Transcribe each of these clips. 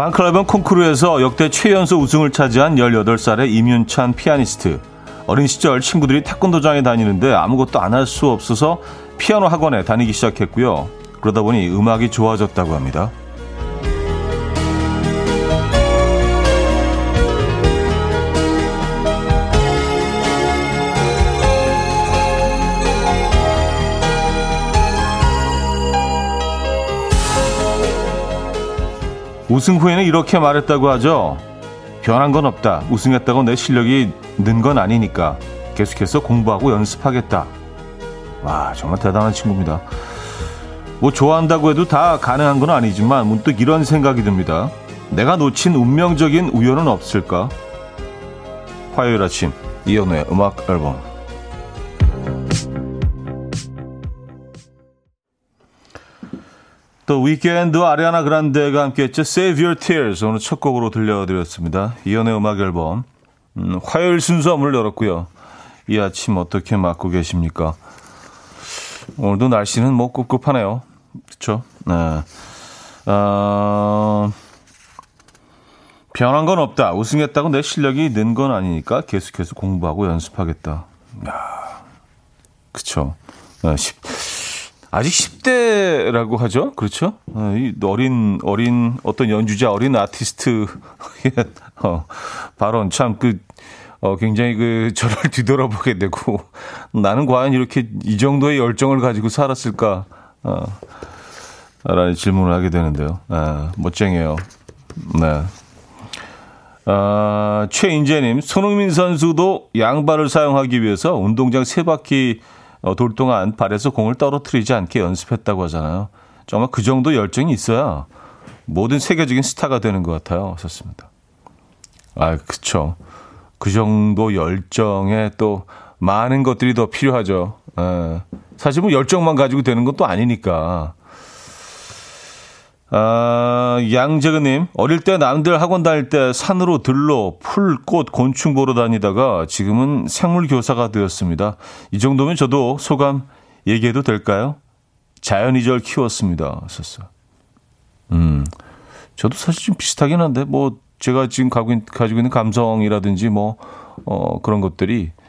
팬클럽은 콩쿠르에서 역대 최연소 우승을 차지한 18살의 임윤찬 피아니스트. 어린 시절 친구들이 태권도장에 다니는데 아무것도 안 할 수 없어서 피아노 학원에 다니기 시작했고요. 그러다 보니 음악이 좋아졌다고 합니다. 우승 후에는 이렇게 말했다고 하죠. 변한 건 없다. 우승했다고 내 실력이 는 건 아니니까 계속해서 공부하고 연습하겠다. 와, 정말 대단한 친구입니다. 뭐 좋아한다고 해도 다 가능한 건 아니지만 문득 이런 생각이 듭니다. 내가 놓친 운명적인 우연은 없을까? 화요일 아침 이연우의 음악 앨범 또 위켄드와 아리아나 그란데가 함께했죠. Save Your Tears 오늘 첫 곡으로 들려드렸습니다. 이연의 음악 앨범 음, 화요일 순서 문을 열었고요. 이 아침 어떻게 맞고 계십니까? 오늘도 날씨는 뭐 꿉꿉하네요. 그렇죠? 네. 어, 변한 건 없다. 우승했다고 내 실력이 는 건 아니니까 계속해서 공부하고 연습하겠다. 야, 그쵸. 네, 아직 10대라고 하죠. 그렇죠? 어, 이 어린, 어린 어떤 연주자, 어린 아티스트, 어, 발언 참 그, 어, 굉장히 그, 저를 뒤돌아보게 되고, 나는 과연 이렇게 이 정도의 열정을 가지고 살았을까, 어, 라는 질문을 하게 되는데요. 아, 멋쟁이에요. 네. 아, 최인재님, 손흥민 선수도 양발을 사용하기 위해서 운동장 세 바퀴 어, 돌 동안 발에서 공을 떨어뜨리지 않게 연습했다고 하잖아요. 정말 그 정도 열정이 있어야 모든 세계적인 스타가 되는 것 같아요. 하셨습니다. 아, 그쵸. 그 정도 열정에 또 많은 것들이 더 필요하죠. 에, 예. 사실 뭐 열정만 가지고 되는 것도 아니니까. 아, 양재근님, 어릴 때 남들 학원 다닐 때 산으로 들로 풀, 꽃, 곤충 보러 다니다가 지금은 생물 교사가 되었습니다. 이 정도면 저도 소감 얘기해도 될까요? 자연이절 키웠습니다. 썼어. 음, 저도 사실 좀 비슷하긴 한데, 뭐, 제가 지금 가지고 있는 감성이라든지 뭐, 어, 그런 것들이 어,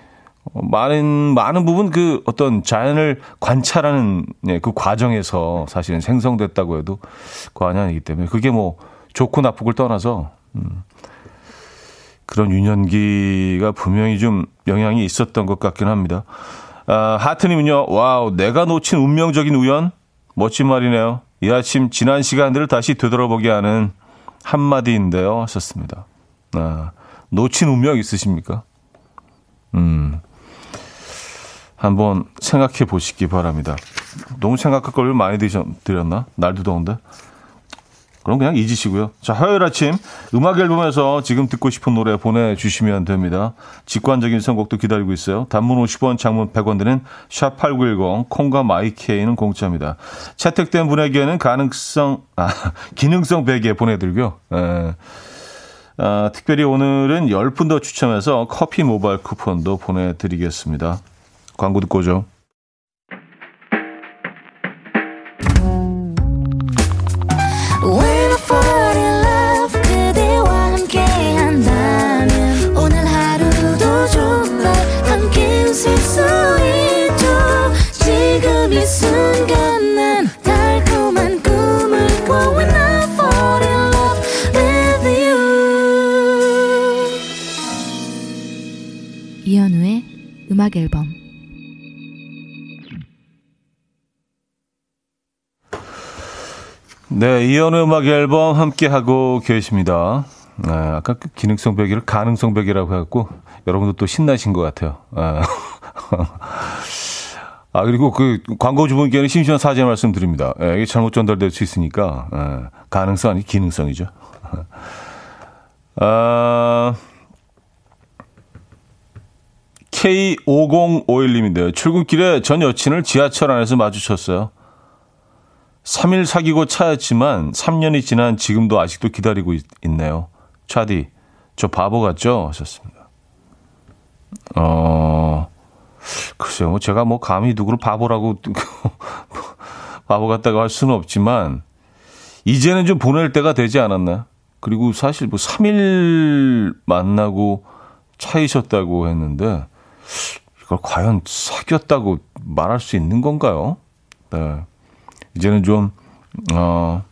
많은 많은 부분 그 어떤 자연을 관찰하는 네, 그 과정에서 사실은 생성됐다고 해도 과언이 아니기 때문에 그게 뭐 좋고 나쁘고를 떠나서 음, 그런 유년기가 분명히 좀 영향이 있었던 것 같긴 합니다. 아, 하트님은요, 와우, 내가 놓친 운명적인 우연? 멋진 말이네요. 이 아침 지난 시간들을 다시 되돌아보게 하는 한마디인데요. 하셨습니다. 아, 놓친 운명 있으십니까? 음. 한번 생각해 보시기 바랍니다. 너무 생각할 걸 많이 드렸나? 날도 더운데. 그럼 그냥 잊으시고요. 자, 화요일 아침 음악 앨범에서 지금 듣고 싶은 노래 보내주시면 됩니다. 직관적인 선곡도 기다리고 있어요. 단문 50원, 장문 100원 드는 샵8910, 콩과 마이케이는 공짜입니다. 채택된 분에게는 가능성, 아, 기능성 베개 보내드리고요. 에, 아, 특별히 오늘은 10분 더 추첨해서 커피 모바일 쿠폰도 보내드리겠습니다. 광고 듣고 오죠. 음악 앨범 네, 이현우 음악 앨범 함께 하고 계십니다. 네, 아까 그 기능성 베개를 가능성 베개라고 해갖고 여러분도 또 신나신 것 같아요. 아, 아 그리고 그 광고주분께는 심심한 사죄 말씀드립니다. 예, 이게 잘못 전달될 수 있으니까 예, 가능성 아니 기능성이죠. 아, K5051님인데요. 출근길에 전 여친을 지하철 안에서 마주쳤어요. 3일 사귀고 차였지만 3년이 지난 지금도 아직도 기다리고 있, 네요 차디, 저 바보 같죠? 하셨습니다. 어, 글쎄요. 뭐 제가 뭐 감히 누구를 바보라고, 바보 같다고 할 수는 없지만, 이제는 좀 보낼 때가 되지 않았나? 그리고 사실 뭐 3일 만나고 차이셨다고 했는데 이걸 과연 사귀었다고 말할 수 있는 건가요? 네. 이제는 좀, 어,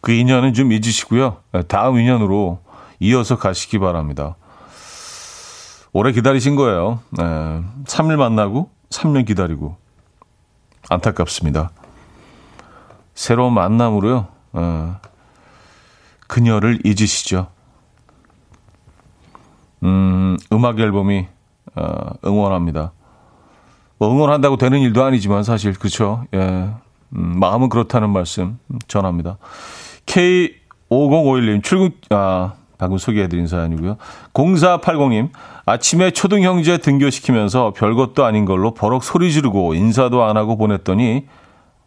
그 인연은 좀 잊으시고요. 네, 다음 인연으로 이어서 가시기 바랍니다. 오래 기다리신 거예요. 네. 3일 만나고 3년 기다리고. 안타깝습니다. 새로운 만남으로요. 네. 그녀를 잊으시죠. 음, 음악 앨범이 어, 응원합니다. 뭐 응원한다고 되는 일도 아니지만 사실 그렇죠. 예. 음, 마음은 그렇다는 말씀 전합니다. K5051님 출근 아 방금 소개해드린 사연이고요. 0480님 아침에 초등 형제 등교시키면서 별것도 아닌 걸로 버럭 소리 지르고 인사도 안 하고 보냈더니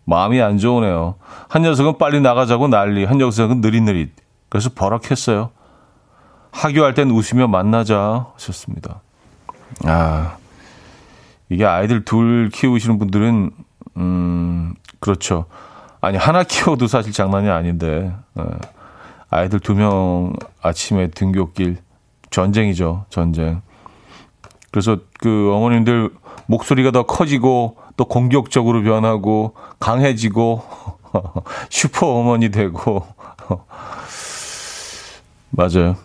마음이 안 좋으네요. 한 녀석은 빨리 나가자고 난리, 한 녀석은 느릿느릿. 그래서 버럭했어요. 하교할 땐 웃으며 만나자 하셨습니다. 아, 이게 아이들 둘 키우시는 분들은, 음, 그렇죠. 아니, 하나 키워도 사실 장난이 아닌데, 예. 아이들 두 명 아침에 등교길, 전쟁이죠, 전쟁. 그래서 그 어머님들 목소리가 더 커지고, 또 공격적으로 변하고, 강해지고, 슈퍼 어머니 되고, 맞아요.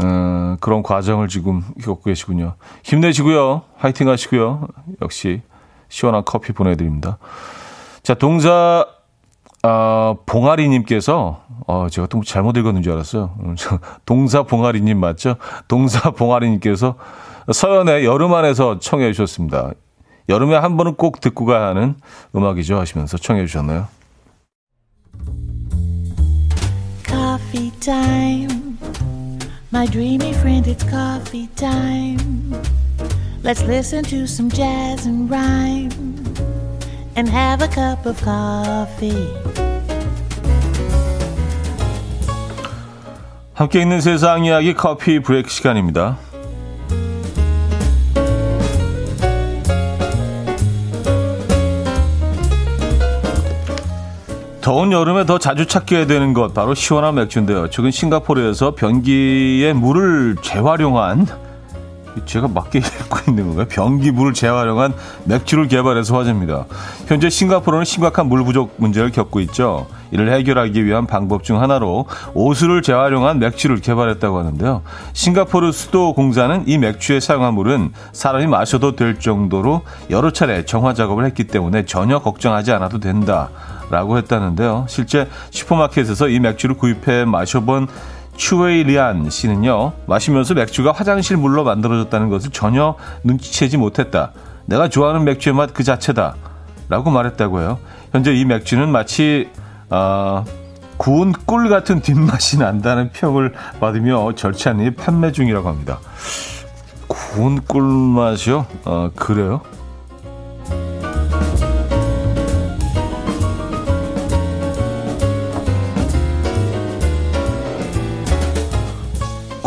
어, 그런 과정을 지금 겪고 계시군요. 힘내시고요. 화이팅 하시고요. 역시 시원한 커피 보내드립니다. 자, 동사, 아, 봉아리님께서, 어, 제가 또 잘못 읽었는 줄 알았어요. 동사 봉아리님 맞죠? 동사 봉아리님께서 서연의 여름 안에서 청해 주셨습니다. 여름에 한 번은 꼭 듣고 가야 하는 음악이죠 하시면서 청해 주셨나요? Coffee. My dreamy friend, it's coffee time. Let's listen to some jazz and rhyme and have a cup of coffee. 함께 있는 세상 이야기 커피 브레이크 시간입니다. 더운 여름에 더 자주 찾게 되는 것 바로 시원한 맥주인데요. 최근 싱가포르에서 변기에 물을 재활용한 제가 맞게 읽고 있는 건가요? 변기물을 재활용한 맥주를 개발해서 화제입니다. 현재 싱가포르는 심각한 물 부족 문제를 겪고 있죠. 이를 해결하기 위한 방법 중 하나로 오수를 재활용한 맥주를 개발했다고 하는데요. 싱가포르 수도 공사는 이 맥주에 사용한 물은 사람이 마셔도 될 정도로 여러 차례 정화 작업을 했기 때문에 전혀 걱정하지 않아도 된다. 라고 했다는데요. 실제 슈퍼마켓에서 이 맥주를 구입해 마셔본 추웨이리안 씨는요, 마시면서 맥주가 화장실 물로 만들어졌다는 것을 전혀 눈치채지 못했다. 내가 좋아하는 맥주의 맛 그 자체다. 라고 말했다고 해요. 현재 이 맥주는 마치, 어, 구운 꿀 같은 뒷맛이 난다는 평을 받으며 절찬히 판매 중이라고 합니다. 구운 꿀 맛이요? 어, 그래요?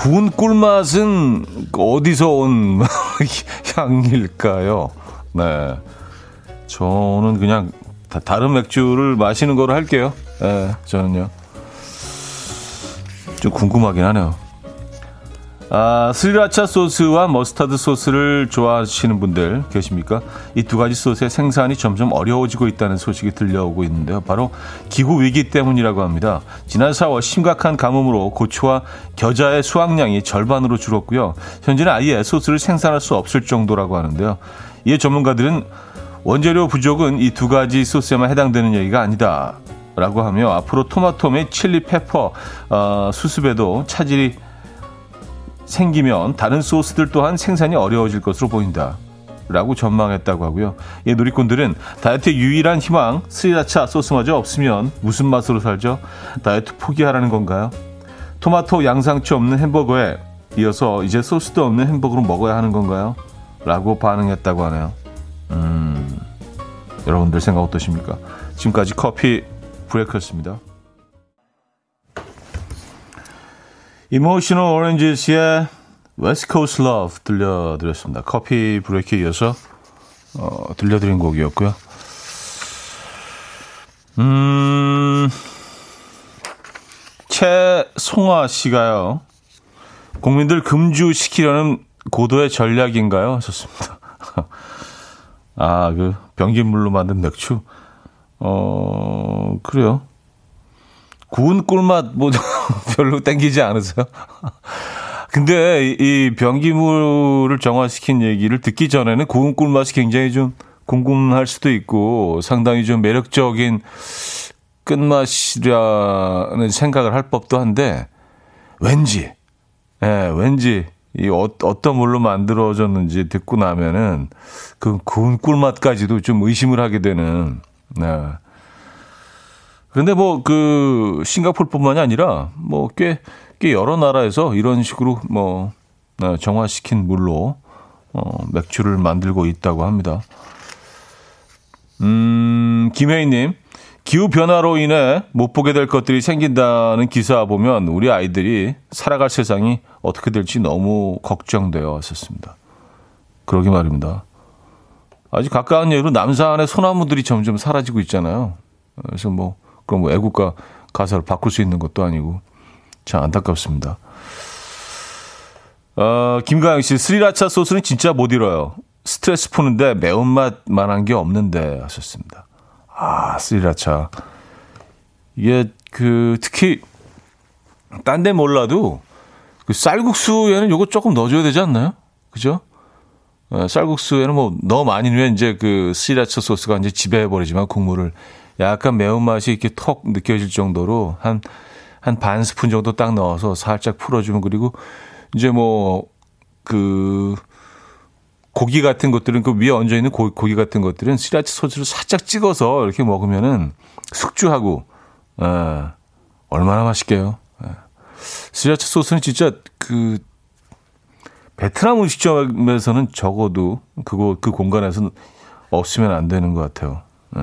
구운 꿀맛은 어디서 온 향일까요? 네. 저는 그냥 다, 른 맥주를 마시는 거로 할게요. 네, 저는요. 좀 궁금하긴 하네요. 아, 스리라차 소스와 머스타드 소스를 좋아하시는 분들 계십니까? 이 두 가지 소스의 생산이 점점 어려워지고 있다는 소식이 들려오고 있는데요. 바로 기후 위기 때문이라고 합니다. 지난 4월 심각한 가뭄으로 고추와 겨자의 수확량이 절반으로 줄었고요. 현재는 아예 소스를 생산할 수 없을 정도라고 하는데요. 이에 전문가들은 원재료 부족은 이 두 가지 소스에만 해당되는 얘기가 아니다. 라고 하며 앞으로 토마토 및 칠리 페퍼 어, 수습에도 차질이 생기면 다른 소스들 또한 생산이 어려워질 것으로 보인다. 라고 전망했다고 하고요. 이 누리꾼들은 다이어트의 유일한 희망, 스리라차 소스마저 없으면 무슨 맛으로 살죠? 다이어트 포기하라는 건가요? 토마토 양상추 없는 햄버거에 이어서 이제 소스도 없는 햄버거로 먹어야 하는 건가요? 라고 반응했다고 하네요. 음, 여러분들 생각 어떠십니까? 지금까지 커피 브레이크였습니다. Emotional Oranges의 West Coast Love 들려드렸습니다. 커피 브레이크에 이어서 어, 들려드린 곡이었고요. 음, 최송아 씨가요. 국민들 금주시키려는 고도의 전략인가요? 하셨습니다. 아, 그, 병기물로 만든 맥주? 어, 그래요. 구운 꿀맛 뭐 별로 땡기지 않으세요? 근데 이 변기물을 정화시킨 얘기를 듣기 전에는 구운 꿀맛이 굉장히 좀 궁금할 수도 있고 상당히 좀 매력적인 끝맛이라는 생각을 할 법도 한데 왠지 예, 왠지 이 어, 어떤 물로 만들어졌는지 듣고 나면은 그 구운 꿀맛까지도 좀 의심을 하게 되는 네. 근데 뭐 그 싱가폴뿐만이 아니라 뭐 꽤 꽤 여러 나라에서 이런 식으로 뭐 어, 정화시킨 물로 어, 맥주를 만들고 있다고 합니다. 음, 김혜인님, 기후 변화로 인해 못 보게 될 것들이 생긴다는 기사 보면 우리 아이들이 살아갈 세상이 어떻게 될지 너무 걱정되어 왔었습니다. 그러게 말입니다. 아주 가까운 예로 남산의 소나무들이 점점 사라지고 있잖아요. 그래서 뭐 그럼 뭐 애국가 가사를 바꿀 수 있는 것도 아니고 참 안타깝습니다. 어, 김가영 씨, 스리라차 소스는 진짜 못 잃어요. 스트레스 푸는데 매운맛만한 게 없는데 하셨습니다. 아, 스리라차. 이게 그 특히 딴 데 몰라도 그 쌀국수에는 요거 조금 넣어줘야 되지 않나요? 그죠? 어, 쌀국수에는 뭐 너무 많이 넣으면 이제 그 스리라차 소스가 이제 지배해버리지만 국물을 약간 매운맛이 이렇게 톡 느껴질 정도로 한, 한 반 스푼 정도 딱 넣어서 살짝 풀어주면 그리고 이제 뭐, 그, 고기 같은 것들은 그 위에 얹어 있는 고, 기 같은 것들은 스리라차 소스를 살짝 찍어서 이렇게 먹으면은 숙주하고, 에, 얼마나 맛있게요. 에. 스리라차 소스는 진짜 그, 베트남 음식점에서는 적어도 그거, 그 공간에서 없으면 안 되는 것 같아요. 에.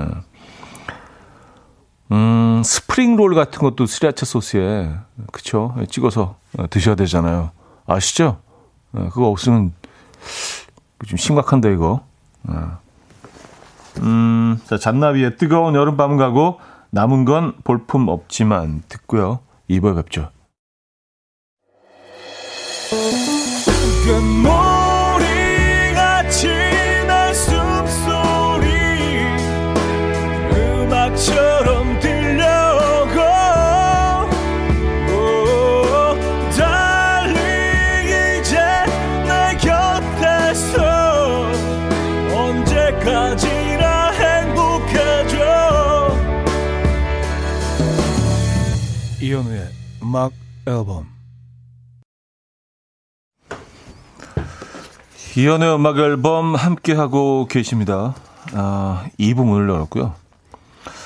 음, 스프링 롤 같은 것도 스리라차 소스에 그쵸 찍어서 드셔야 되잖아요. 아시죠? 어, 그거 없으면 좀 심각한데 이거. 어. 음, 자 잔나비의 뜨거운 여름밤 가고 남은 건 볼품 없지만 듣고요. 2부에 뵙죠. 음악 앨범 이현우의 음악 앨범 함께하고 계십니다. 아, 2부 문을 열었고요.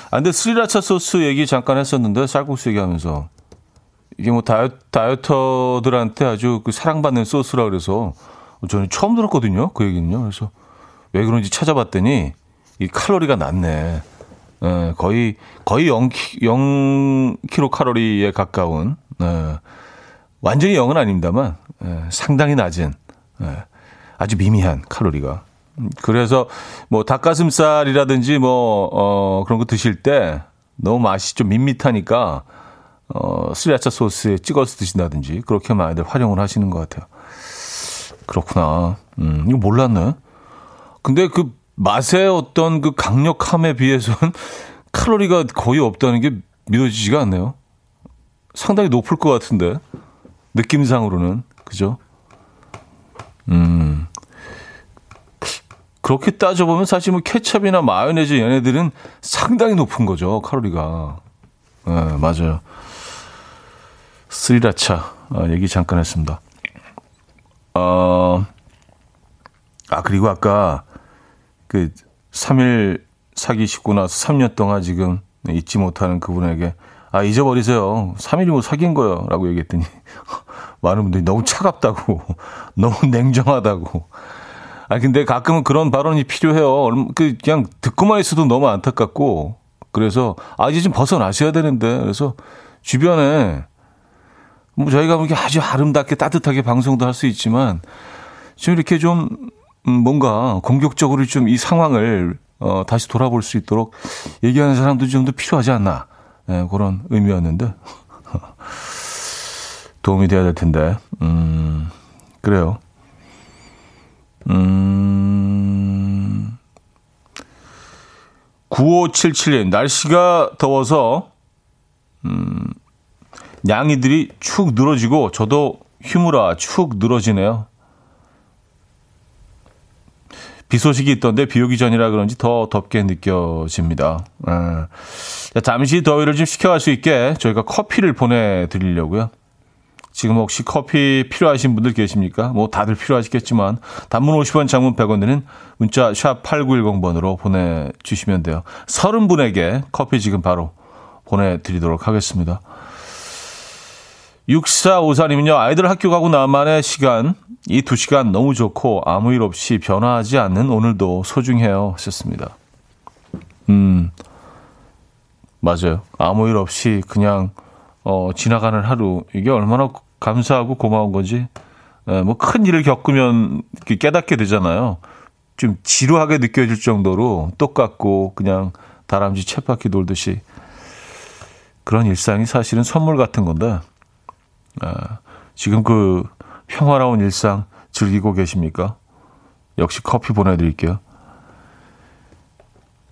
아, 근데 스리라차 소스 얘기 잠깐 했었는데, 쌀국수 얘기하면서. 이게 뭐 다이어, 다이어터들한테 아주 그 사랑받는 소스라 그래서 저는 처음 들었거든요. 그 얘기는요. 그래서 왜 그런지 찾아봤더니 이 칼로리가 낮네. 예, 거의 거의 0, 0 킬로칼로리에 가까운 예, 완전히 0은 아닙니다만 예, 상당히 낮은 예, 아주 미미한 칼로리가. 그래서 뭐 닭가슴살이라든지 뭐 어, 그런 거 드실 때 너무 맛이 좀 밋밋하니까 어, 스리라차 소스에 찍어서 드신다든지 그렇게 많이들 활용을 하시는 것 같아요. 그렇구나. 음, 이거 몰랐네. 근데 그 맛의 어떤 그 강력함에 비해서는 칼로리가 거의 없다는 게 믿어지지가 않네요. 상당히 높을 것 같은데 느낌상으로는 그죠? 음 그렇게 따져보면 사실 뭐 케첩이나 마요네즈 얘네들은 상당히 높은 거죠 칼로리가. 네, 맞아요. 스리라차 아, 얘기 잠깐 했습니다. 어, 아 그리고 아까 그 3일 사귀시고 나서 3년 동안 지금 잊지 못하는 그분에게 아 잊어버리세요. 3일이면 사귄 거요. 라고 얘기했더니 많은 분들이 너무 차갑다고 너무 냉정하다고 아 근데 가끔은 그런 발언이 필요해요. 그 그냥 듣고만 있어도 너무 안타깝고 그래서 아 이제 좀 벗어나셔야 되는데 그래서 주변에 뭐 저희가 뭐 이렇게 아주 아름답게 따뜻하게 방송도 할 수 있지만 좀 이렇게 좀 음, 뭔가 공격적으로 좀 이 상황을 어, 다시 돌아볼 수 있도록 얘기하는 사람도 좀 더 필요하지 않나 예, 그런 의미였는데 도움이 돼야 될 텐데. 음, 그래요. 음, 9577님, 날씨가 더워서, 음, 양이들이 축 늘어지고, 저도 휴무라 축 늘어지네요. 비 소식이 있던데 비 오기 전이라 그런지 더 덥게 느껴집니다. 예. 잠시 더위를 좀 식혀갈 수 있게 저희가 커피를 보내드리려고요. 지금 혹시 커피 필요하신 분들 계십니까? 뭐 다들 필요하시겠지만 단문 50원 장문 100원 드는 문자 샵 8910번으로 보내주시면 돼요. 30분에게 커피 지금 바로 보내드리도록 하겠습니다. 6454님은요, 아이들 학교 가고 나만의 시간, 이 두 시간 너무 좋고 아무 일 없이 변화하지 않는 오늘도 소중해요. 하셨습니다. 음, 맞아요. 아무 일 없이 그냥, 어, 지나가는 하루, 이게 얼마나 감사하고 고마운 건지, 예, 뭐큰 일을 겪으면 깨닫게 되잖아요. 좀 지루하게 느껴질 정도로 똑같고 그냥 다람쥐 쳇바퀴 돌듯이 그런 일상이 사실은 선물 같은 건데, 아, 지금 그 평화로운 일상 즐기고 계십니까? 역시 커피 보내드릴게요.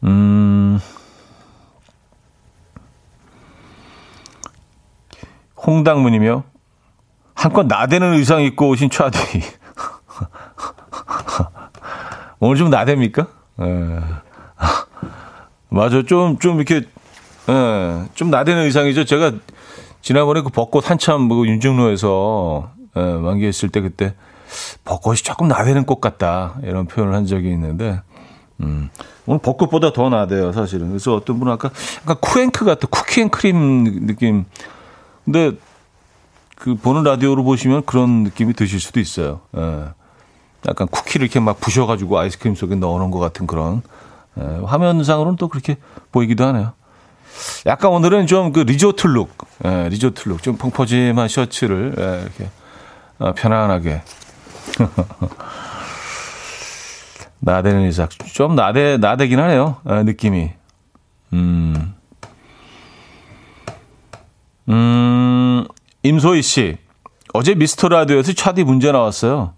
음, 홍당무님이요. 한껏 나대는 의상 입고 오신 차디. 오늘 좀 나댑니까? 예. 맞아. 좀, 좀 이렇게, 예, 좀 나대는 의상이죠. 제가 지난번에 그 벚꽃 한참 뭐 윤중로에서 예, 만기했을 때 그때 벚꽃이 조금 나대는 꽃 같다 이런 표현을 한 적이 있는데 음, 오늘 벚꽃보다 더 나대요 사실은. 그래서 어떤 분은 아까 약간 쿠앤크 같은 cookie and cream 느낌. 근데 그 보는 라디오로 보시면 그런 느낌이 드실 수도 있어요. 예. 약간 쿠키를 이렇게 막 부셔가지고 아이스크림 속에 넣어놓은 것 같은 그런 예, 화면상으로는 또 그렇게 보이기도 하네요. 약간 오늘은 좀 그 resort look, 예, resort look, 좀 펑퍼짐한 셔츠를 예, 이렇게 어, 편안하게 나대는 이삭 좀 나대 나대긴 하네요 예, 느낌이. 음, 음, 임소희 씨 어제 미스터 라디오에서 차디 문제 나왔어요.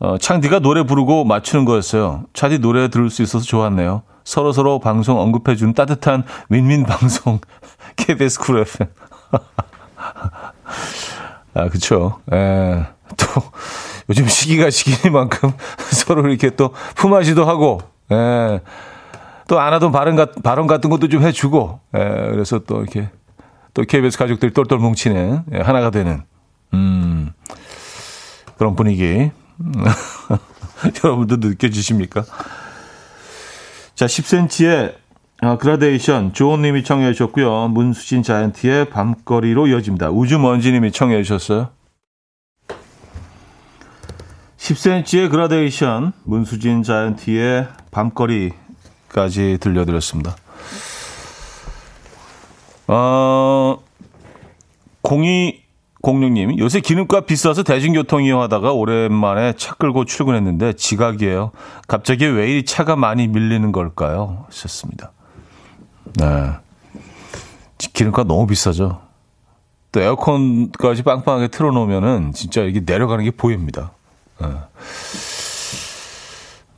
어, 창디가 노래 부르고 맞추는 거였어요. 차디 노래 들을 수 있어서 좋았네요. 서로 서로 방송 언급해주는 따뜻한 윈윈 방송 KBS 쿨 FM. 아, 그쵸. 예. 또, 요즘 시기가 시기만큼 서로 이렇게 또 품앗이도 하고, 예. 또안 하던 발언, 발언 같은 것도 좀 해주고, 예. 그래서 또 이렇게 또 KBS 가족들이 똘똘 뭉치는, 예. 하나가 되는, 음, 그런 분위기. 여러분도 느껴지십니까? 자, 10cm의 아, 그라데이션 조은님이 청해 주셨고요. 문수진 자이언티의 밤거리로 이어집니다. 우주먼지님이 청해 주셨어요. 10cm의 그라데이션 문수진 자이언티의 밤거리까지 들려드렸습니다. 어, 02 공룡님, 요새 기름값 비싸서 대중교통 이용하다가 오랜만에 차 끌고 출근했는데 지각이에요. 갑자기 왜 이리 차가 많이 밀리는 걸까요? 하셨습니다. 네. 기름값 너무 비싸죠. 또 에어컨까지 빵빵하게 틀어놓으면은 진짜 이게 내려가는 게 보입니다. 네.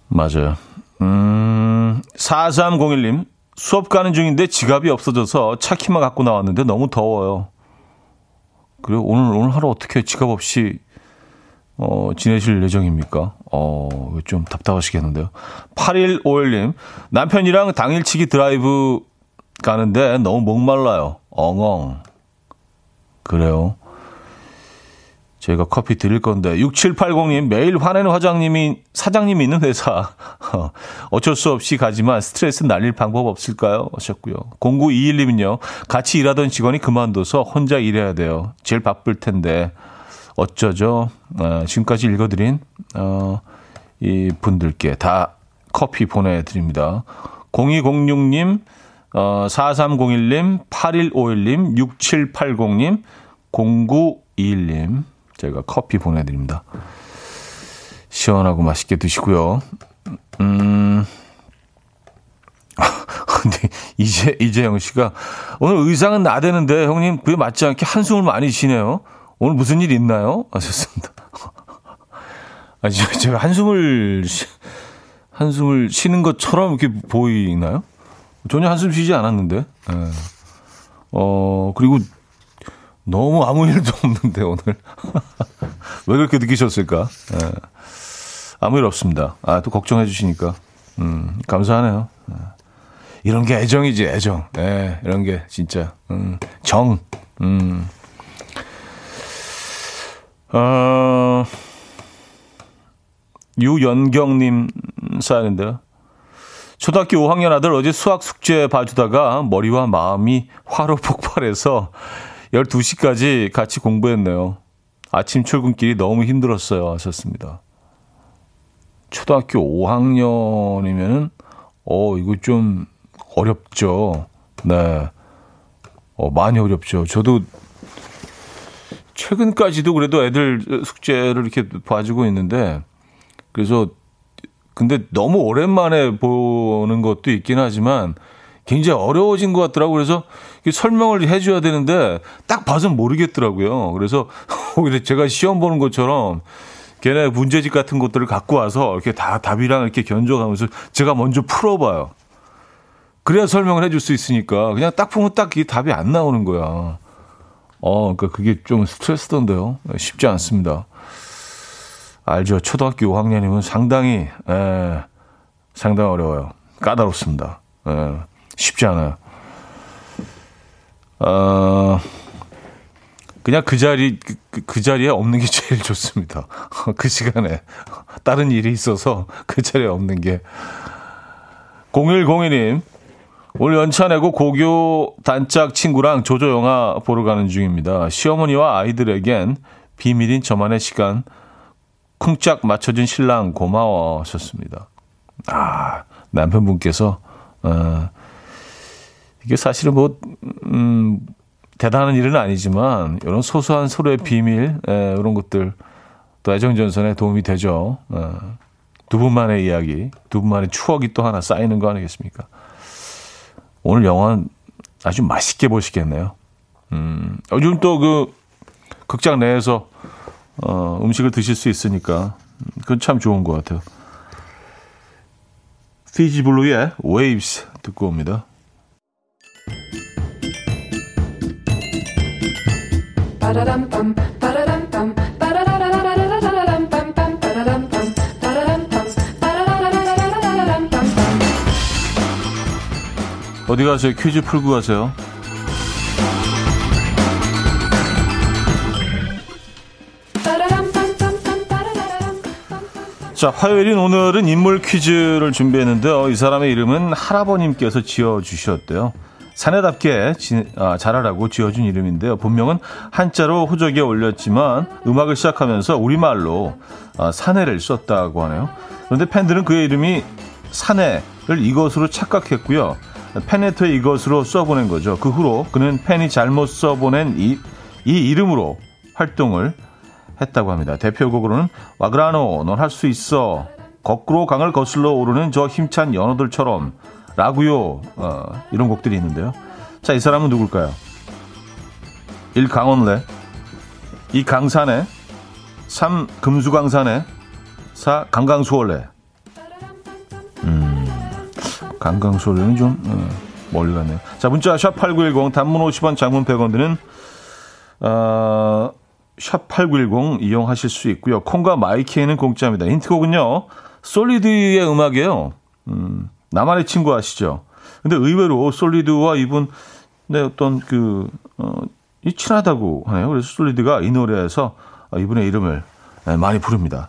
맞아요. 음, 4301님, 수업 가는 중인데 지갑이 없어져서 차 키만 갖고 나왔는데 너무 더워요. 그래요? 오늘, 오늘 하루 어떻게 지갑 없이, 어, 지내실 예정입니까? 어, 좀 답답하시겠는데요. 8151님, 남편이랑 당일치기 드라이브 가는데 너무 목말라요. 엉엉. 그래요. 저희가 커피 드릴 건데 6780님 매일 화내는 화장님이 사장님이 있는 회사 어쩔 수 없이 가지만 스트레스 날릴 방법 없을까요? 하셨고요. 0921님은요. 같이 일하던 직원이 그만둬서 혼자 일해야 돼요. 제일 바쁠 텐데 어쩌죠? 어, 지금까지 읽어드린 어, 이 분들께 다 커피 보내드립니다. 0206님, 어, 4301님, 8151님, 6780님, 0921님 저희가 커피 보내드립니다. 시원하고 맛있게 드시고요. 음, 근데 이제 이재영 씨가 오늘 의상은 나대는데 형님 그게 맞지 않게 한숨을 많이 쉬네요. 오늘 무슨 일 있나요? 하셨습니다. 아니 제가 한숨을 쉬, 한숨을 쉬는 것처럼 이렇게 보이나요? 전혀 한숨 쉬지 않았는데. 예. 어 그리고 너무 아무 일도 없는데 오늘 왜 그렇게 느끼셨을까? 예. 아무 일 없습니다. 아 또 걱정해 주시니까 음 감사하네요. 예. 이런 게 애정이지, 애정. 예, 이런 게 진짜, 음, 정. 음. 어, 유연경님 사연인데요. 초등학교 5학년 아들 어제 수학 숙제 봐주다가 머리와 마음이 화로 폭발해서 12시까지 같이 공부했네요. 아침 출근길이 너무 힘들었어요. 하셨습니다. 초등학교 5학년이면은, 어, 이거 좀 어렵죠. 네. 어, 많이 어렵죠. 저도 최근까지도 그래도 애들 숙제를 이렇게 봐주고 있는데, 그래서, 근데 너무 오랜만에 보는 것도 있긴 하지만, 굉장히 어려워진 것 같더라고요. 그래서 설명을 해줘야 되는데, 딱 봐서 모르겠더라고요. 그래서 오히려 제가 시험 보는 것처럼, 걔네 문제집 같은 것들을 갖고 와서 이렇게 다 답이랑 이렇게 견적하면서 제가 먼저 풀어봐요. 그래야 설명을 해줄 수 있으니까 그냥 딱 보면 딱 이 답이 안 나오는 거야. 어, 그러니까 그게 좀 스트레스던데요. 쉽지 않습니다. 알죠. 초등학교 5학년이면 상당히 에, 상당히 어려워요. 까다롭습니다. 에, 쉽지 않아요. 어, 그냥 그 자리 그, 그 자리에 없는 게 제일 좋습니다. 그 시간에 다른 일이 있어서 그 자리에 없는 게 0102님 오늘 연차 내고 고교 단짝 친구랑 조조 영화 보러 가는 중입니다. 시어머니와 아이들에겐 비밀인 저만의 시간 쿵짝 맞춰준 신랑 고마워 하셨습니다. 아, 남편분께서, 어, 이게 사실은 뭐, 음, 대단한 일은 아니지만, 이런 소소한 서로의 비밀, 에, 이런 것들, 또 애정전선에 도움이 되죠. 어, 두 분만의 이야기, 두 분만의 추억이 또 하나 쌓이는 거 아니겠습니까? 오늘 영화는 아주 맛있게 보시겠네요. 음, 요즘 또 그 극장 내에서 어, 음식을 드실 수 있으니까 그건 참 좋은 것 같아요. 피지블루의 Waves 듣고 옵니다. 어디 가세요? 퀴즈 풀고 가세요. 자, 화요일인 오늘은 인물 퀴즈를 준비했는데요. 이 사람의 이름은 할아버님께서 지어주셨대요. 사내답게 지, 아, 잘하라고 지어준 이름인데요. 본명은 한자로 호적에 올렸지만 음악을 시작하면서 우리말로 아, 사내를 썼다고 하네요. 그런데 팬들은 그의 이름이 사내를 이것으로 착각했고요. 팬네트에 이것으로 써보낸 거죠. 그 후로 그는 팬이 잘못 써보낸 이, 이 이름으로 활동을 했다고 합니다. 대표곡으로는 와그라노, 넌 할 수 있어, 거꾸로 강을 거슬러 오르는 저 힘찬 연어들처럼 라구요 어, 이런 곡들이 있는데요. 자, 이 사람은 누굴까요? 1. 강원래 2. 강산에 3. 금수강산에 4. 강강수월래 강강솔는 좀 어, 멀리 갔네요. 자, 문자 샵8910 단문 50원 장문 100원 드는 어, 샵8910 이용하실 수 있고요. 콩과 마이키에는 공짜입니다. 힌트곡은요. 솔리드의 음악이에요. 음, 나만의 친구 아시죠? 근데 의외로 솔리드와 이분 네, 어떤 그 어, 이 친하다고 하네요. 그래서 솔리드가 이 노래에서 이분의 이름을 네, 많이 부릅니다.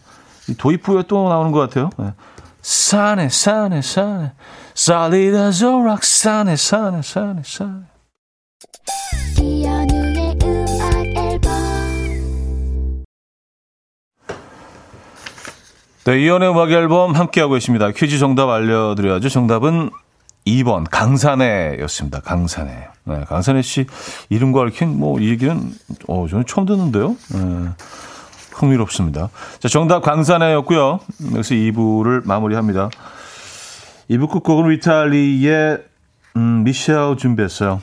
도입 부에 또 나오는 것 같아요. 네. 산에 산에 산에 a rock 산에 산에 산에 산에 네, 이현우의 음악 앨범 함께하고 있습니다. 퀴즈 정답 알려드려야죠. 정답은 2번 강산해였습니다. 강산해. 네, 강산해 씨 이름과 얽힌 뭐 이 얘기는 어 저는 처음 듣는데요. 네. 흥미롭습니다. 자, 정답 강산해였고요. 여기서 2부를 마무리합니다. 2부 끝곡은 위탈리의 음, 미셸 준비했어요.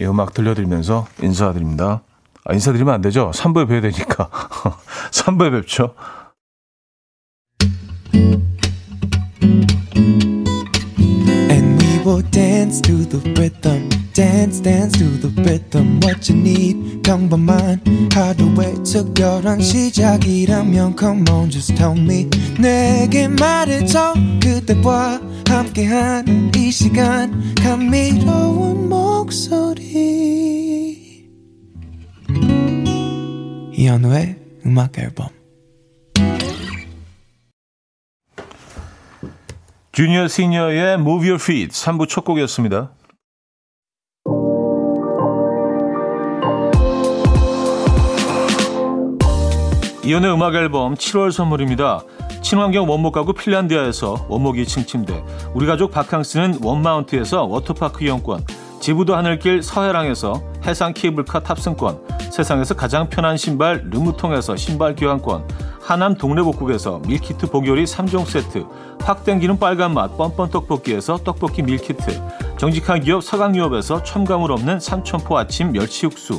이 음악 들려드리면서 인사드립니다. 아, 인사드리면 안 되죠? 3부에 뵈야 되니까. 3부에 뵙죠. Dance to the rhythm. Dance, dance to the rhythm. What you need, 평범한 하루의 특별한 시작이라면 Come on, just tell me. 내게 말해줘. 그대와 함께한 이 시간. 감미로운 목소리. 이현우의 음악 앨범. 주니어 시니어의 Move Your Feet 3부 첫 곡이었습니다. 이연의 음악 앨범 7월 선물입니다. 친환경 원목 가구 핀란디아에서 원목 2층 침대, 우리 가족 바캉스는 원마운트에서 워터파크 이용권, 지부도 하늘길 서해랑에서 해상 케이블카 탑승권, 세상에서 가장 편한 신발 르무통에서 신발 교환권, 하남 동래복국에서 밀키트 복요리 3종 세트, 확 땡기는 빨간 맛 뻔뻔 떡볶이에서 떡볶이 밀키트, 정직한 기업 서강유업에서 첨가물 없는 삼천포 아침 멸치 육수,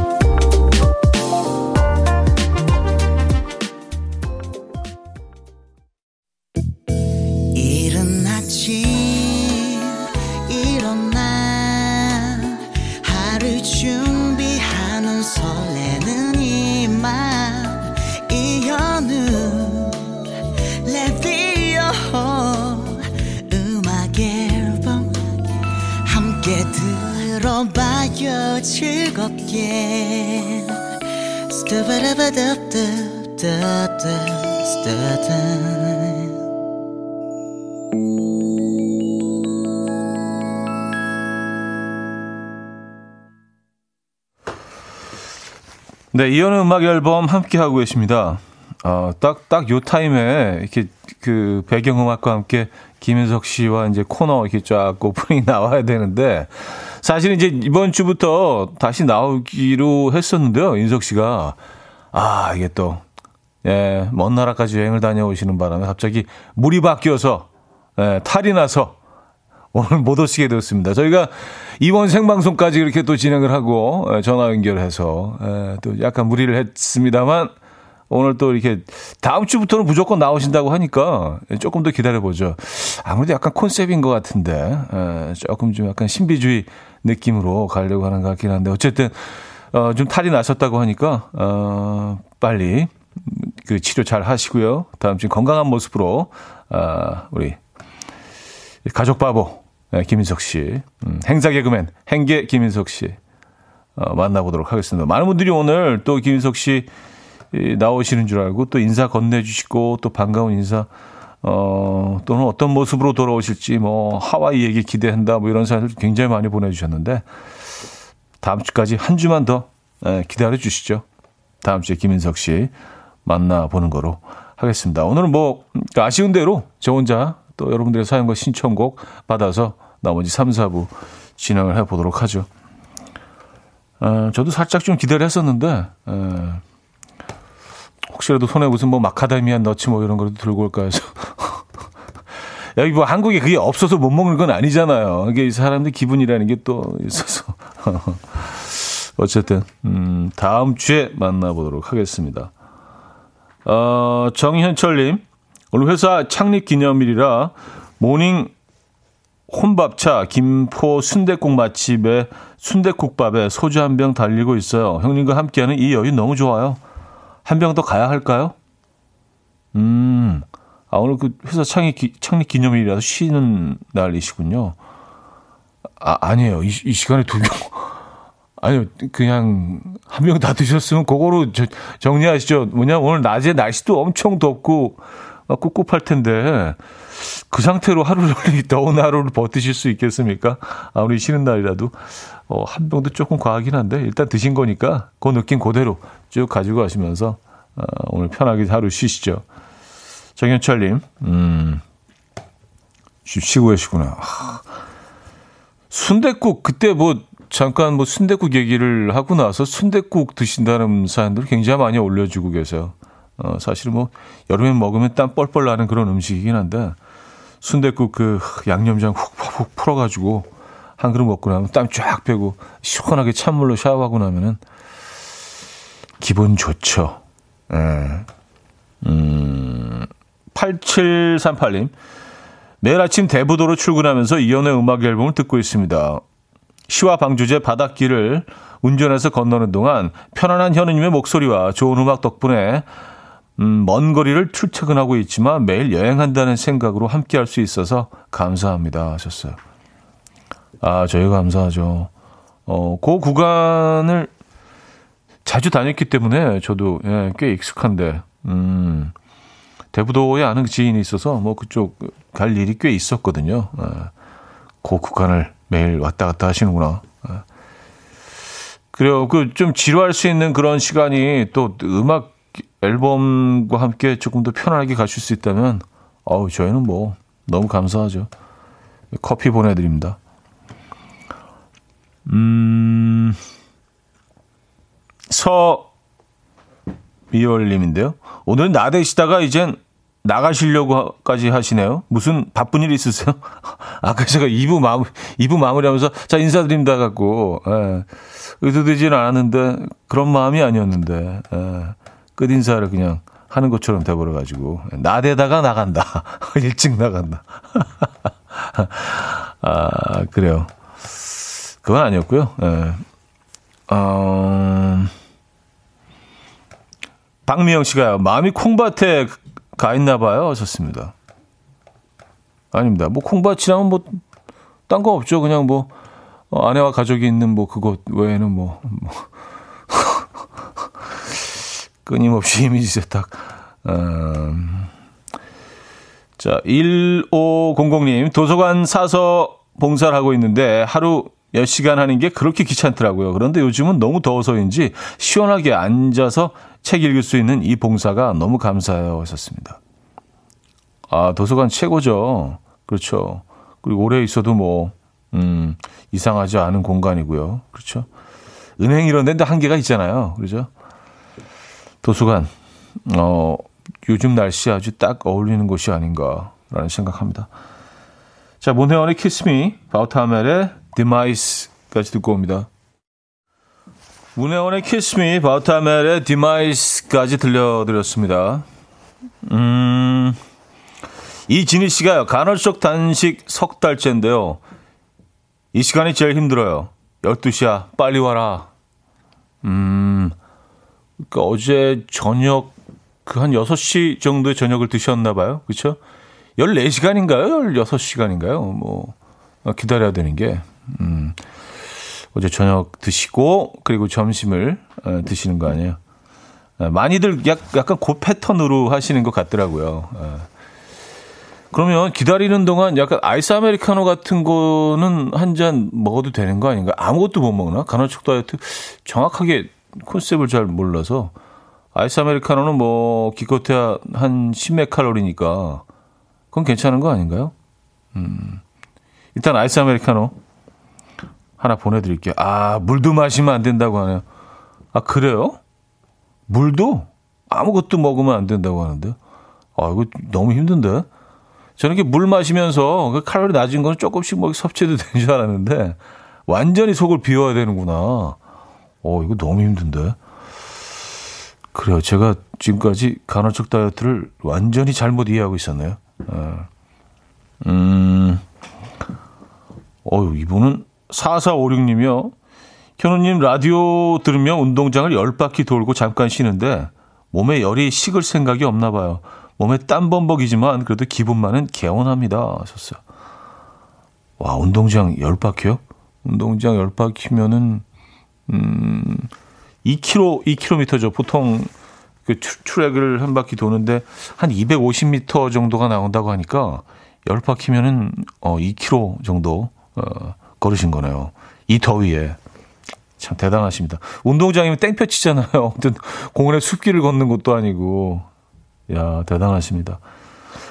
네, 이현우 음악 앨범 함께 하고 계십니다. 어, 딱, 딱 요 타임에 이렇게 그 배경음악과 함께 김인석 씨와 이제 코너 이렇게 쫙 오프닝 나와야 되는데, 사실은 이제 이번 주부터 다시 나오기로 했었는데요. 인석 씨가 아 이게 또 예, 먼 나라까지 여행을 다녀오시는 바람에 갑자기 물이 바뀌어서 예, 탈이 나서 오늘 못 오시게 되었습니다. 저희가 이번 생방송까지 이렇게 또 진행을 하고 예, 전화 연결해서 예, 또 약간 무리를 했습니다만 오늘 또 이렇게 다음 주부터는 무조건 나오신다고 하니까 조금 더 기다려보죠. 아무래도 약간 컨셉인 것 같은데 에, 조금 좀 약간 신비주의 느낌으로 가려고 하는 것 같긴 한데 어쨌든 어, 좀 탈이 나셨다고 하니까 어, 빨리 그 치료 잘 하시고요. 다음 주 건강한 모습으로 어, 우리 가족 바보 네, 김인석 씨, 음, 행사 개그맨 행계 김인석 씨 어, 만나보도록 하겠습니다. 많은 분들이 오늘 또 김인석 씨 나오시는 줄 알고 또 인사 건네주시고 또 반가운 인사 어, 또는 어떤 모습으로 돌아오실지 뭐 하와이 얘기 기대한다 뭐 이런 사연들 굉장히 많이 보내주셨는데 다음 주까지 한 주만 더 예, 기다려 주시죠. 다음 주에 김인석 씨 만나보는 거로 하겠습니다. 오늘은 뭐 아쉬운 대로 저 혼자 또 여러분들의 사연과 신청곡 받아서 나머지 3, 4부 진행을 해보도록 하죠. 어, 저도 살짝 좀 기다려 했었는데 에, 혹시라도 손에 무슨 뭐 마카다미아 너치 뭐 이런 거라도 들고 올까 해서. 여기 뭐 한국에 그게 없어서 못 먹는 건 아니잖아요. 이게 사람들 기분이라는 게 또 있어서. 어쨌든, 음, 다음 주에 만나보도록 하겠습니다. 어, 정현철님, 오늘 회사 창립 기념일이라 morning 혼밥차 김포 순대국 맛집에 순대국밥에 소주 한 병 달리고 있어요. 형님과 함께하는 이 여유 너무 좋아요. 한 병 더 가야 할까요? 음, 아, 오늘 그 회사 창립, 기, 창립 기념일이라서 쉬는 날이시군요. 아, 아니에요. 이, 이 시간에 두 병. 아니요, 그냥 한 명 다 드셨으면 그거로 저, 정리하시죠. 뭐냐, 오늘 낮에 날씨도 엄청 덥고 꿉꿉할 텐데 그 상태로 하루를 더운 하루를 버티실 수 있겠습니까? 아무리 쉬는 날이라도 어, 한 병도 조금 과하긴 한데 일단 드신 거니까 그 느낌 그대로 쭉 가지고 가시면서 어, 오늘 편하게 하루 쉬시죠. 정현철님, 음, 쉬고 계시구나. 순대국 그때 뭐 잠깐 뭐 순대국 얘기를 하고 나서 순대국 드신다는 사연들 굉장히 많이 올려주고 계세요. 어, 사실은 뭐 여름에 먹으면 땀 뻘뻘 나는 그런 음식이긴 한데 순대국 그 양념장 훅훅 풀어가지고 한 그릇 먹고 나면 땀 쫙 빼고 시원하게 찬물로 샤워하고 나면은 기분 좋죠. 예. 음, 8738님. 매일 아침 대부도로 출근하면서 이연의 음악 앨범을 듣고 있습니다. 시와 방주제 바닷길을 운전해서 건너는 동안 편안한 현우님의 목소리와 좋은 음악 덕분에 음, 먼 거리를 출퇴근하고 있지만 매일 여행한다는 생각으로 함께 할 수 있어서 감사합니다 하셨어요. 아, 저희가 감사하죠. 어, 그 구간을 자주 다녔기 때문에 저도 예, 꽤 익숙한데, 음, 대부도에 아는 지인이 있어서 뭐 그쪽 갈 일이 꽤 있었거든요. 예, 그 구간을 매일 왔다 갔다 하시는구나. 예. 그래요. 그 좀 지루할 수 있는 그런 시간이 또 음악 앨범과 함께 조금 더 편안하게 가실 수 있다면, 어우, 저희는 뭐 너무 감사하죠. 커피 보내드립니다. 음, 서 미월님인데요. 오늘 나대시다가 이젠 나가시려고까지 하시네요. 무슨 바쁜 일 있으세요? 아까 제가 2부 마무, 2부 마무리하면서 자, 인사드립니다 갖고, 예, 의도되지는 않았는데, 그런 마음이 아니었는데, 예, 끝 인사를 그냥 하는 것처럼 돼버려 가지고, 나대다가 나간다. 일찍 나간다. 아, 그래요. 그건 아니었고요. 예. 어, 박미영 씨가요. 마음이 콩밭에 가 있나 봐요. 하셨습니다. 아닙니다. 뭐 콩밭이라면 뭐 딴 거 없죠. 그냥 뭐 어, 아내와 가족이 있는 뭐 그것 외에는 뭐, 뭐 끊임없이 이미지 세탁. 음, 자, 1500님 도서관 사서 봉사를 하고 있는데 하루 몇 시간 하는 게 그렇게 귀찮더라고요. 그런데 요즘은 너무 더워서인지 시원하게 앉아서 책 읽을 수 있는 이 봉사가 너무 감사해요. 하셨습니다. 아, 도서관 최고죠. 그렇죠. 그리고 오래 있어도 뭐, 음, 이상하지 않은 공간이고요. 그렇죠. 은행 이런 데인데 한계가 있잖아요. 그렇죠. 도서관, 어, 요즘 날씨 아주 딱 어울리는 곳이 아닌가라는 생각합니다. 자, 모네원의 키스미, 바우타멜의 디마이스까지 듣고 옵니다. 문혜원의 키스미, 바우타멜의 디마이스까지 들려드렸습니다. 음, 이진희 씨가요, 간헐적 단식 석 달째인데요. 이 시간이 제일 힘들어요. 12시야, 빨리 와라. 음, 그러니까 어제 저녁, 그 한 6시 정도의 저녁을 드셨나 봐요. 그쵸? 14시간인가요? 16시간인가요? 뭐, 기다려야 되는 게. 음, 어제 저녁 드시고 그리고 점심을 어, 드시는 거 아니에요? 어, 많이들 약, 약간 그 패턴으로 하시는 것 같더라고요. 어. 그러면 기다리는 동안 약간 아이스 아메리카노 같은 거는 한 잔 먹어도 되는 거 아닌가? 아무것도 못 먹나? 간헐적 다이어트 정확하게 컨셉을 잘 몰라서 아이스 아메리카노는 뭐 기껏해야 한 10몇 칼로리니까 그건 괜찮은 거 아닌가요? 음. 일단 아이스 아메리카노 하나 보내드릴게요. 아, 물도 마시면 안 된다고 하네요. 아, 그래요? 물도? 아무것도 먹으면 안 된다고 하는데. 아, 이거 너무 힘든데? 저는 이렇게 물 마시면서 그 칼로리 낮은 거는 조금씩 뭐 섭취해도 되는 줄 알았는데, 완전히 속을 비워야 되는구나. 어, 이거 너무 힘든데? 그래요. 제가 지금까지 간헐적 다이어트를 완전히 잘못 이해하고 있었네요. 어. 음, 어유 이분은 4456님이요. 현우님 라디오 들으며 운동장을 10바퀴 돌고 잠깐 쉬는데 몸에 열이 식을 생각이 없나 봐요. 몸에 땀범벅이지만 그래도 기분만은 개운합니다. 하셨어요. 와, 운동장 10바퀴요? 운동장 10바퀴면은, 음, 2km, 2km죠. 보통 그 트랙을 한 바퀴 도는데 한 250m 정도가 나온다고 하니까 10바퀴면은 어, 2km 정도 어, 걸으신 거네요. 이 더위에. 참 대단하십니다. 운동장이면 땡볕 치잖아요. 공원에 숲길을 걷는 것도 아니고. 야, 대단하십니다.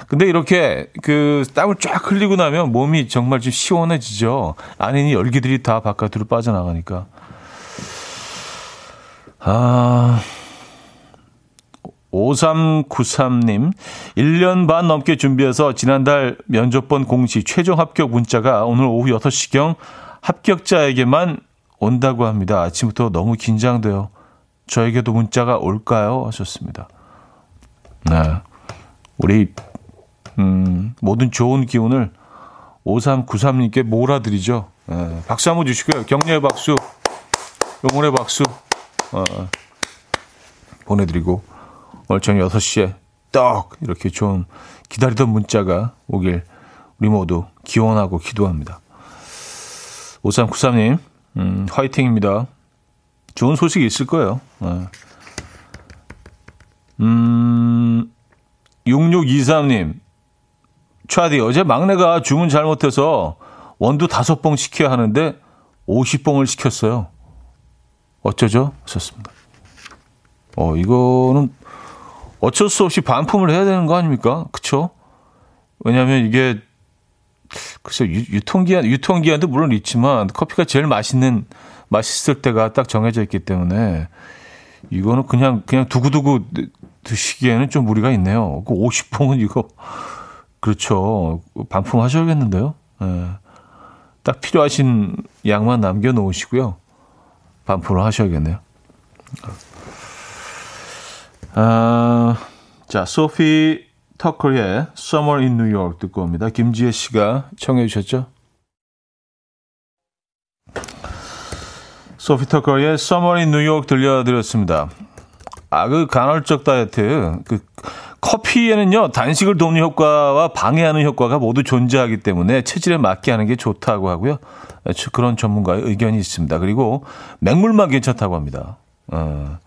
근데 이렇게 그 땀을 쫙 흘리고 나면 몸이 정말 좀 시원해지죠. 안에 열기들이 다 바깥으로 빠져나가니까. 아. 5393님, 1년 반 넘게 준비해서 지난달 면접본 공시 최종 합격 문자가 오늘 오후 6시경 합격자에게만 온다고 합니다. 아침부터 너무 긴장돼요. 저에게도 문자가 올까요? 하셨습니다. 네. 우리, 음, 모든 좋은 기운을 5393님께 몰아드리죠. 네. 박수 한번 주시고요. 격려의 박수, 응원의 박수, 어, 보내드리고, 오늘 저녁 6시에 떡! 이렇게 좀 기다리던 문자가 오길 우리 모두 기원하고 기도합니다. 5393님, 음, 화이팅입니다. 좋은 소식이 있을 거예요. 네. 음, 6623님, 차디, 어제 막내가 주문 잘못해서 원두 다섯 봉 시켜야 하는데 50봉을 시켰어요. 어쩌죠? 하셨습니다. 어, 이거는 어쩔 수 없이 반품을 해야 되는 거 아닙니까? 그쵸? 왜냐하면 이게 글쎄 유통기한 유통기한도 물론 있지만 커피가 제일 맛있는 맛있을 때가 딱 정해져 있기 때문에 이거는 그냥 그냥 두고두고 드시기에는 좀 무리가 있네요. 그 50봉은 이거 그렇죠. 반품하셔야겠는데요. 네. 딱 필요하신 양만 남겨 놓으시고요. 반품을 하셔야겠네요. 아, 자, 소피 터커의 Summer in New York 듣고 옵니다. 김지혜 씨가 청해 주셨죠? 소피 터커의 Summer in New York 들려드렸습니다. 아, 그 간헐적 다이어트, 그 커피에는요, 단식을 돕는 효과와 방해하는 효과가 모두 존재하기 때문에 체질에 맞게 하는 게 좋다고 하고요. 그런 전문가의 의견이 있습니다. 그리고 맹물만 괜찮다고 합니다. 어,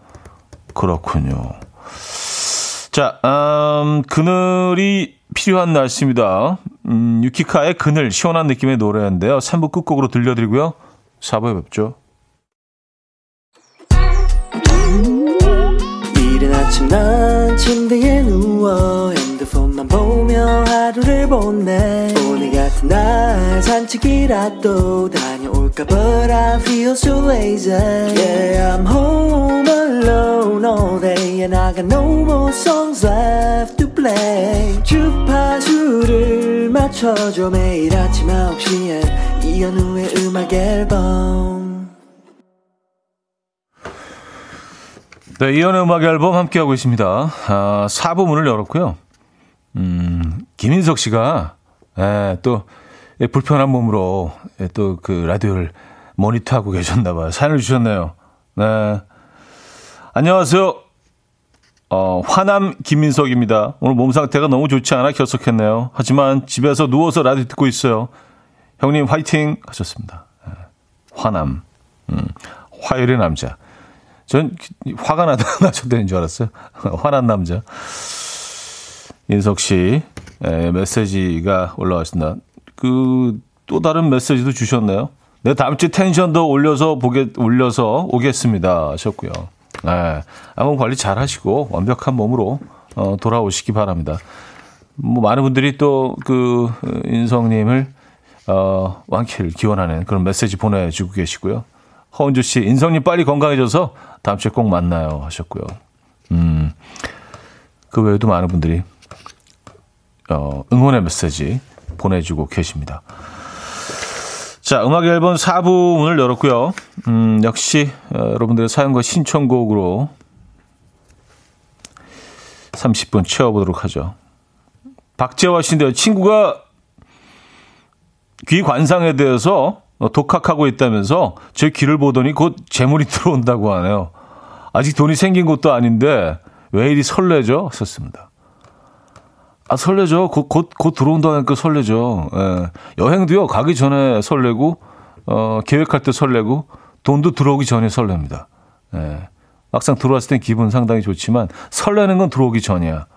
그렇군요. 자, 음, 그늘이 필요한 날씨입니다. 음, 유키카의 그늘, 시원한 느낌의 노래인데요. 3부 끝곡으로 들려드리고요. 4부에 뵙죠. 이른 아침 난 침대에 누워 핸드폰만 보며 하루를 보내 오늘 같은 날 산책이라도 다녀 올까 But I feel so lazy Yeah, I'm home alone all day And I got no more songs left to play 주파수를 맞춰줘 매일 아침 9시에 이현우의 음악 앨범 네, 이현우의 음악 앨범 함께하고 있습니다. 아, 4부 문을 열었고요. 음, 김인석 씨가, 예, 또, 예, 불편한 몸으로 예, 또그 라디오를 모니터하고 계셨나 봐요. 사연을 주셨네요. 네. 안녕하세요. 어, 화남 김민석입니다. 오늘 몸 상태가 너무 좋지 않아 결석했네요. 하지만 집에서 누워서 라디오 듣고 있어요. 형님 화이팅 하셨습니다. 네. 화남. 음, 화요일의 남자. 전 화가 나다 나셨다는 줄 알았어요. 화난 남자. 인석 씨 에, 메시지가 올라왔습니다. 그 또 다른 메시지도 주셨네요. 내 다음 주 텐션도 올려서 보게 올려서 오겠습니다 하셨고요. 네, 암호 관리 잘 하시고 완벽한 몸으로 어, 돌아오시기 바랍니다. 뭐 많은 분들이 또 그 인성님을 어, 완쾌를 기원하는 그런 메시지 보내주고 계시고요. 허은주 씨, 인성님 빨리 건강해져서 다음 주에 꼭 만나요 하셨고요. 음, 그 외에도 많은 분들이 어, 응원의 메시지 보내주고 계십니다. 자, 음악 앨범 4부 문을 열었고요. 음, 역시 어, 여러분들의 사연과 신청곡으로 30분 채워보도록 하죠. 박재화 씨인데요. 친구가 귀 관상에 대해서 독학하고 있다면서 제 귀를 보더니 곧 재물이 들어온다고 하네요. 아직 돈이 생긴 것도 아닌데 왜 이리 설레죠? 썼습니다. 아, 설레죠. 곧, 곧, 곧 들어온다니까 설레죠. 예. 여행도요, 가기 전에 설레고, 어, 계획할 때 설레고, 돈도 들어오기 전에 설렙니다. 예. 막상 들어왔을 땐 기분 상당히 좋지만 설레는 건 들어오기 전이야.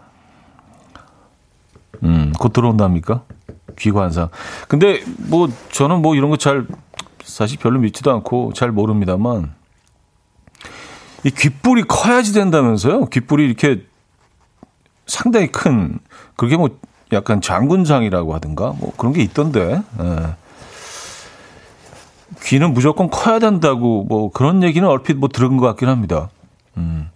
음, 곧 들어온답니까? 귀관상. 근데 뭐 저는 뭐 이런 거 잘 사실 별로 믿지도 않고 잘 모릅니다만 이 귓불이 커야지 된다면서요? 귓불이 이렇게 상당히 큰 그게 뭐 약간 장군장이라고 하든가 뭐 그런 게 있던데. 예. 귀는 무조건 커야 된다고 뭐 그런 얘기는 얼핏 뭐 들은 것 같긴 합니다. 음.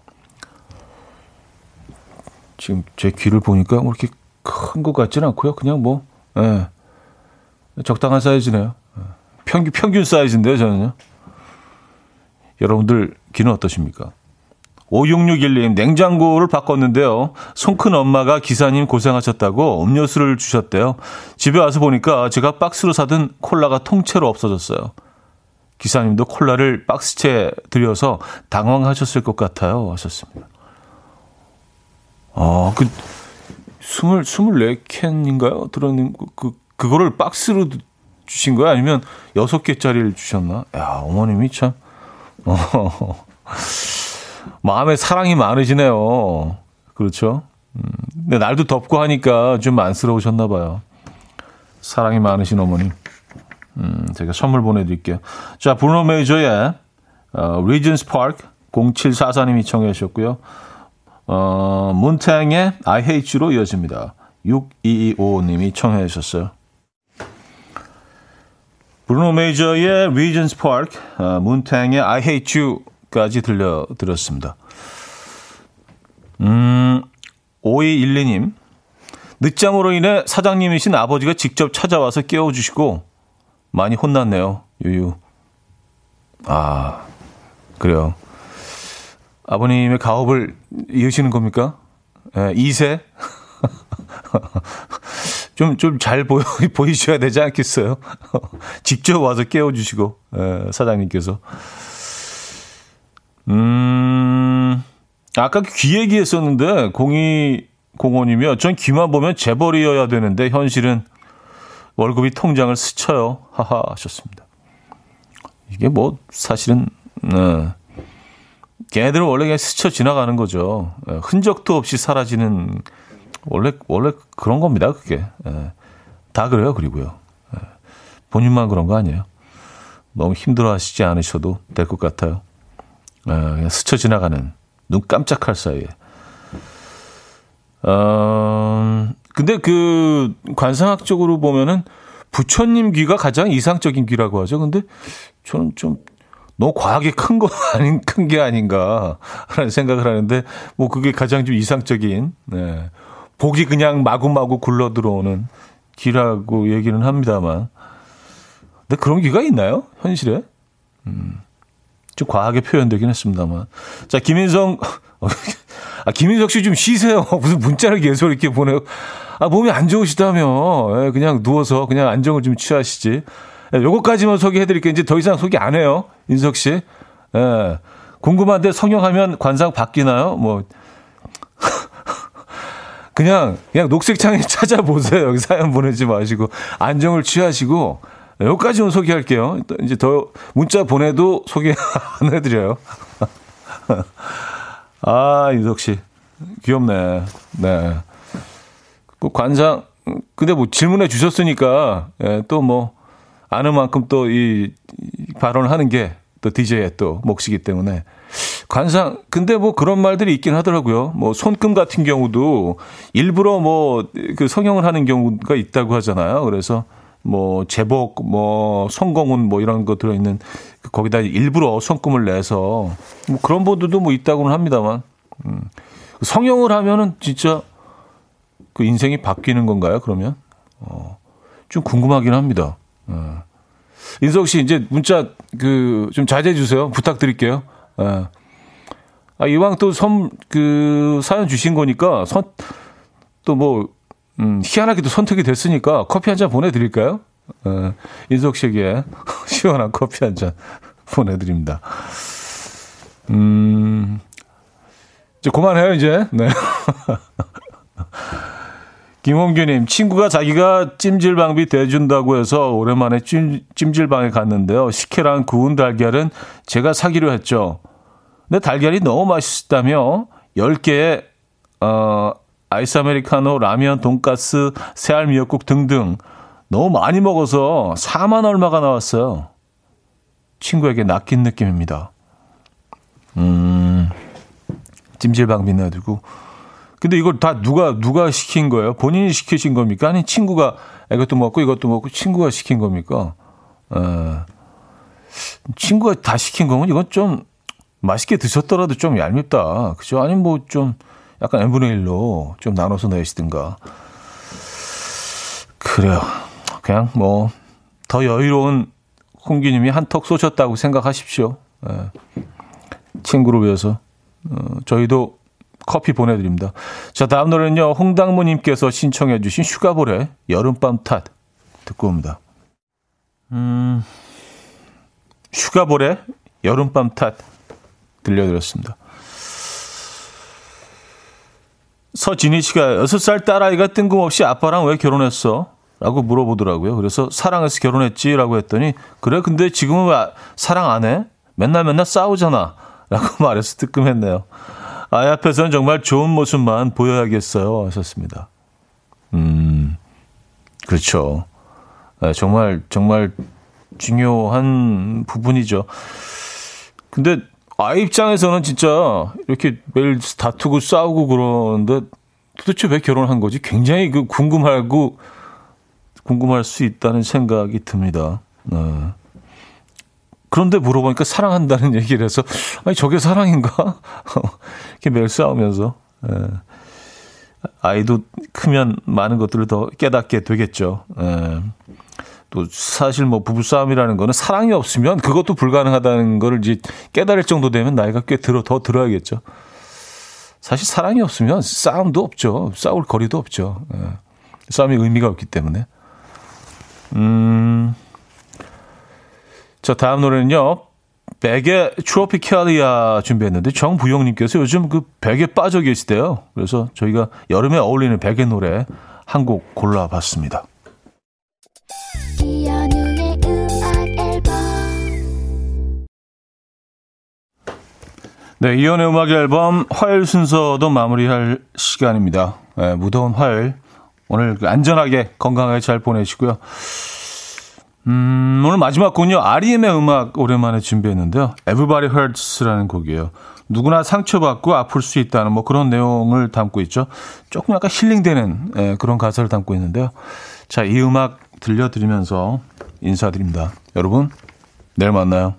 지금 제 귀를 보니까 뭐 이렇게 큰 것 같지는 않고요. 그냥 뭐 예. 적당한 사이즈네요. 예. 평균 평균 사이즈인데요, 저는요. 여러분들 귀는 어떠십니까? 5661님, 냉장고를 바꿨는데요. 손 큰 엄마가 기사님 고생하셨다고 음료수를 주셨대요. 집에 와서 보니까 제가 박스로 사둔 콜라가 통째로 없어졌어요. 기사님도 콜라를 박스채 들여서 당황하셨을 것 같아요. 하셨습니다. 아, 그, 스물, 스물네 캔인가요? 들었는, 그, 그거를 박스로 주신 거야? 아니면 여섯 개짜리를 주셨나? 야, 어머님이 참, 어, 마음에 사랑이 많으시네요. 그렇죠? 음, 근데 날도 덥고 하니까 좀 안쓰러우셨나 봐요. 사랑이 많으신 어머님. 음, 제가 선물 보내드릴게요. 자, 브루노 메이저의 어, Regent's Park 0744님이 청해 주셨고요. 어, 문탱의 I hate you로 이어집니다. 6225님이 청해 주셨어요. 브루노 메이저의 Regent's Park, 어, 문탱의 I hate 까지 들려드렸습니다. 음, 5212님. 늦잠으로 인해 사장님이신 아버지가 직접 찾아와서 깨워주시고 많이 혼났네요. 유유. 아, 그래요. 아버님의 가업을 이으시는 겁니까? 예, 2세? 좀, 좀 잘 보여, 보이셔야 되지 않겠어요? 직접 와서 깨워주시고, 예, 사장님께서. 음, 아까 귀 얘기했었는데, 공이 공원이면 전 귀만 보면 재벌이어야 되는데, 현실은 월급이 통장을 스쳐요. 하하 하셨습니다. 이게 뭐, 사실은, 네. 걔네들은 원래 그냥 스쳐 지나가는 거죠. 네, 흔적도 없이 사라지는, 원래, 원래 그런 겁니다, 그게. 네. 다 그래요, 그리고요. 네. 본인만 그런 거 아니에요. 너무 힘들어 하시지 않으셔도 될 것 같아요. 그냥 스쳐 지나가는 눈 깜짝할 사이에. 어, 근데 그 관상학적으로 보면은 부처님 귀가 가장 이상적인 귀라고 하죠. 근데 저는 좀 너무 과하게 큰 거 아닌 큰 게 아닌가라는 생각을 하는데 뭐 그게 가장 좀 이상적인 네. 복이 그냥 마구마구 굴러 들어오는 귀라고 얘기는 합니다만. 근데 그런 귀가 있나요? 현실에? 음. 좀 과하게 표현되긴 했습니다만. 자, 김인성, 아, 김인석 씨 좀 쉬세요. 무슨 문자를 계속 이렇게 보내요. 아, 몸이 안 좋으시다며. 예, 그냥 누워서 그냥 안정을 좀 취하시지. 예, 요거까지만 소개해드릴게요. 이제 더 이상 소개 안 해요. 인석 씨. 예. 궁금한데 성형하면 관상 바뀌나요? 뭐. 그냥, 그냥 녹색창에 찾아보세요. 여기 사연 보내지 마시고. 안정을 취하시고. 여기까지만 소개할게요. 이제 더 문자 보내도 소개 안 해드려요. 아, 윤석 씨. 귀엽네. 네. 그 관상, 근데 뭐 질문해 주셨으니까, 예, 또 뭐, 아는 만큼 또 이 발언을 하는 게 또 DJ의 또 몫이기 때문에. 관상, 근데 뭐 그런 말들이 있긴 하더라고요. 뭐 손금 같은 경우도 일부러 뭐 그 성형을 하는 경우가 있다고 하잖아요. 그래서 뭐 제복, 뭐 성공운 뭐 이런 거 들어 있는 거기다 일부러 손금을 내서 뭐 그런 분들도 뭐 있다고는 합니다만 음. 성형을 하면은 진짜 그 인생이 바뀌는 건가요? 그러면 어, 좀 궁금하긴 합니다. 어. 인석 씨 이제 문자 그 좀 자제해 주세요. 부탁드릴게요. 어. 아, 이왕 또선그 사연 주신 거니까 선 또 뭐 음, 희한하게도 선택이 됐으니까 커피 한 잔 보내드릴까요? 어, 인석 씨에게 시원한 커피 한 잔 보내드립니다. 음, 이제 그만해요, 이제. 네. 김홍규님, 친구가 자기가 찜질방비 대준다고 해서 오랜만에 찜, 찜질방에 갔는데요. 식혜랑 구운 달걀은 제가 사기로 했죠. 근데 달걀이 너무 맛있다며 10개에, 어, 아이스 아메리카노, 라면, 돈가스, 새알 미역국 등등 너무 많이 먹어서 4만 얼마가 나왔어요. 친구에게 낚인 느낌입니다. 음, 찜질방비 내두고. 근데 이걸 다 누가, 누가 시킨 거예요? 본인이 시키신 겁니까? 아니, 친구가 이것도 먹고 이것도 먹고 친구가 시킨 겁니까? 에, 친구가 다 시킨 거면 이건 좀 맛있게 드셨더라도 좀 얄밉다. 그죠? 아니, 뭐 좀 약간 n분의 1로 좀 나눠서 내시든가. 그래요. 그냥 뭐 더 여유로운 홍기님이 한턱 쏘셨다고 생각하십시오. 에, 친구를 위해서. 어, 저희도 커피 보내드립니다. 자, 다음 노래는요, 홍당무님께서 신청해주신 슈가볼의 여름밤 탓 듣고 옵니다. 음, 슈가볼의 여름밤 탓 들려드렸습니다. 서진희 씨가 6살 딸아이가 뜬금없이 아빠랑 왜 결혼했어? 라고 물어보더라고요. 그래서 사랑해서 결혼했지 라고 했더니 그래 근데 지금은 왜 사랑 안 해? 맨날 맨날 싸우잖아. 라고 말해서 뜨끔했네요. 아이 앞에서는 정말 좋은 모습만 보여야겠어요. 하셨습니다. 음, 그렇죠. 네, 정말, 정말 중요한 부분이죠. 근데 아이 입장에서는 진짜 이렇게 매일 다투고 싸우고 그러는데 도대체 왜 결혼한 거지? 굉장히 그 궁금하고 궁금할 수 있다는 생각이 듭니다. 네. 그런데 물어보니까 사랑한다는 얘기를 해서 아니 저게 사랑인가? 이렇게 매일 싸우면서 예. 아이도 크면 많은 것들을 더 깨닫게 되겠죠. 예. 또 사실 뭐 부부 싸움이라는 거는 사랑이 없으면 그것도 불가능하다는 거를 이제 깨달을 정도 되면 나이가 꽤 들어 더 들어야겠죠. 사실 사랑이 없으면 싸움도 없죠. 싸울 거리도 없죠. 예. 싸움이 의미가 없기 때문에. 음. 자, 다음 노래는요. 백의 트로피칼리아 준비했는데 정부영님께서 요즘 그 백에 빠져 계시대요. 그래서 저희가 여름에 어울리는 백의 노래 한 곡 골라봤습니다. 네, 이연의 음악 앨범 화요일 순서도 마무리할 시간입니다. 네, 무더운 화요일 오늘 안전하게 건강하게 잘 보내시고요. 음, 오늘 마지막 곡은요. REM의 음악 오랜만에 준비했는데요. Everybody Hurts라는 곡이에요. 누구나 상처받고 아플 수 있다는 뭐 그런 내용을 담고 있죠. 조금 약간 힐링되는 예, 그런 가사를 담고 있는데요. 자, 이 음악 들려드리면서 인사드립니다. 여러분, 내일 만나요.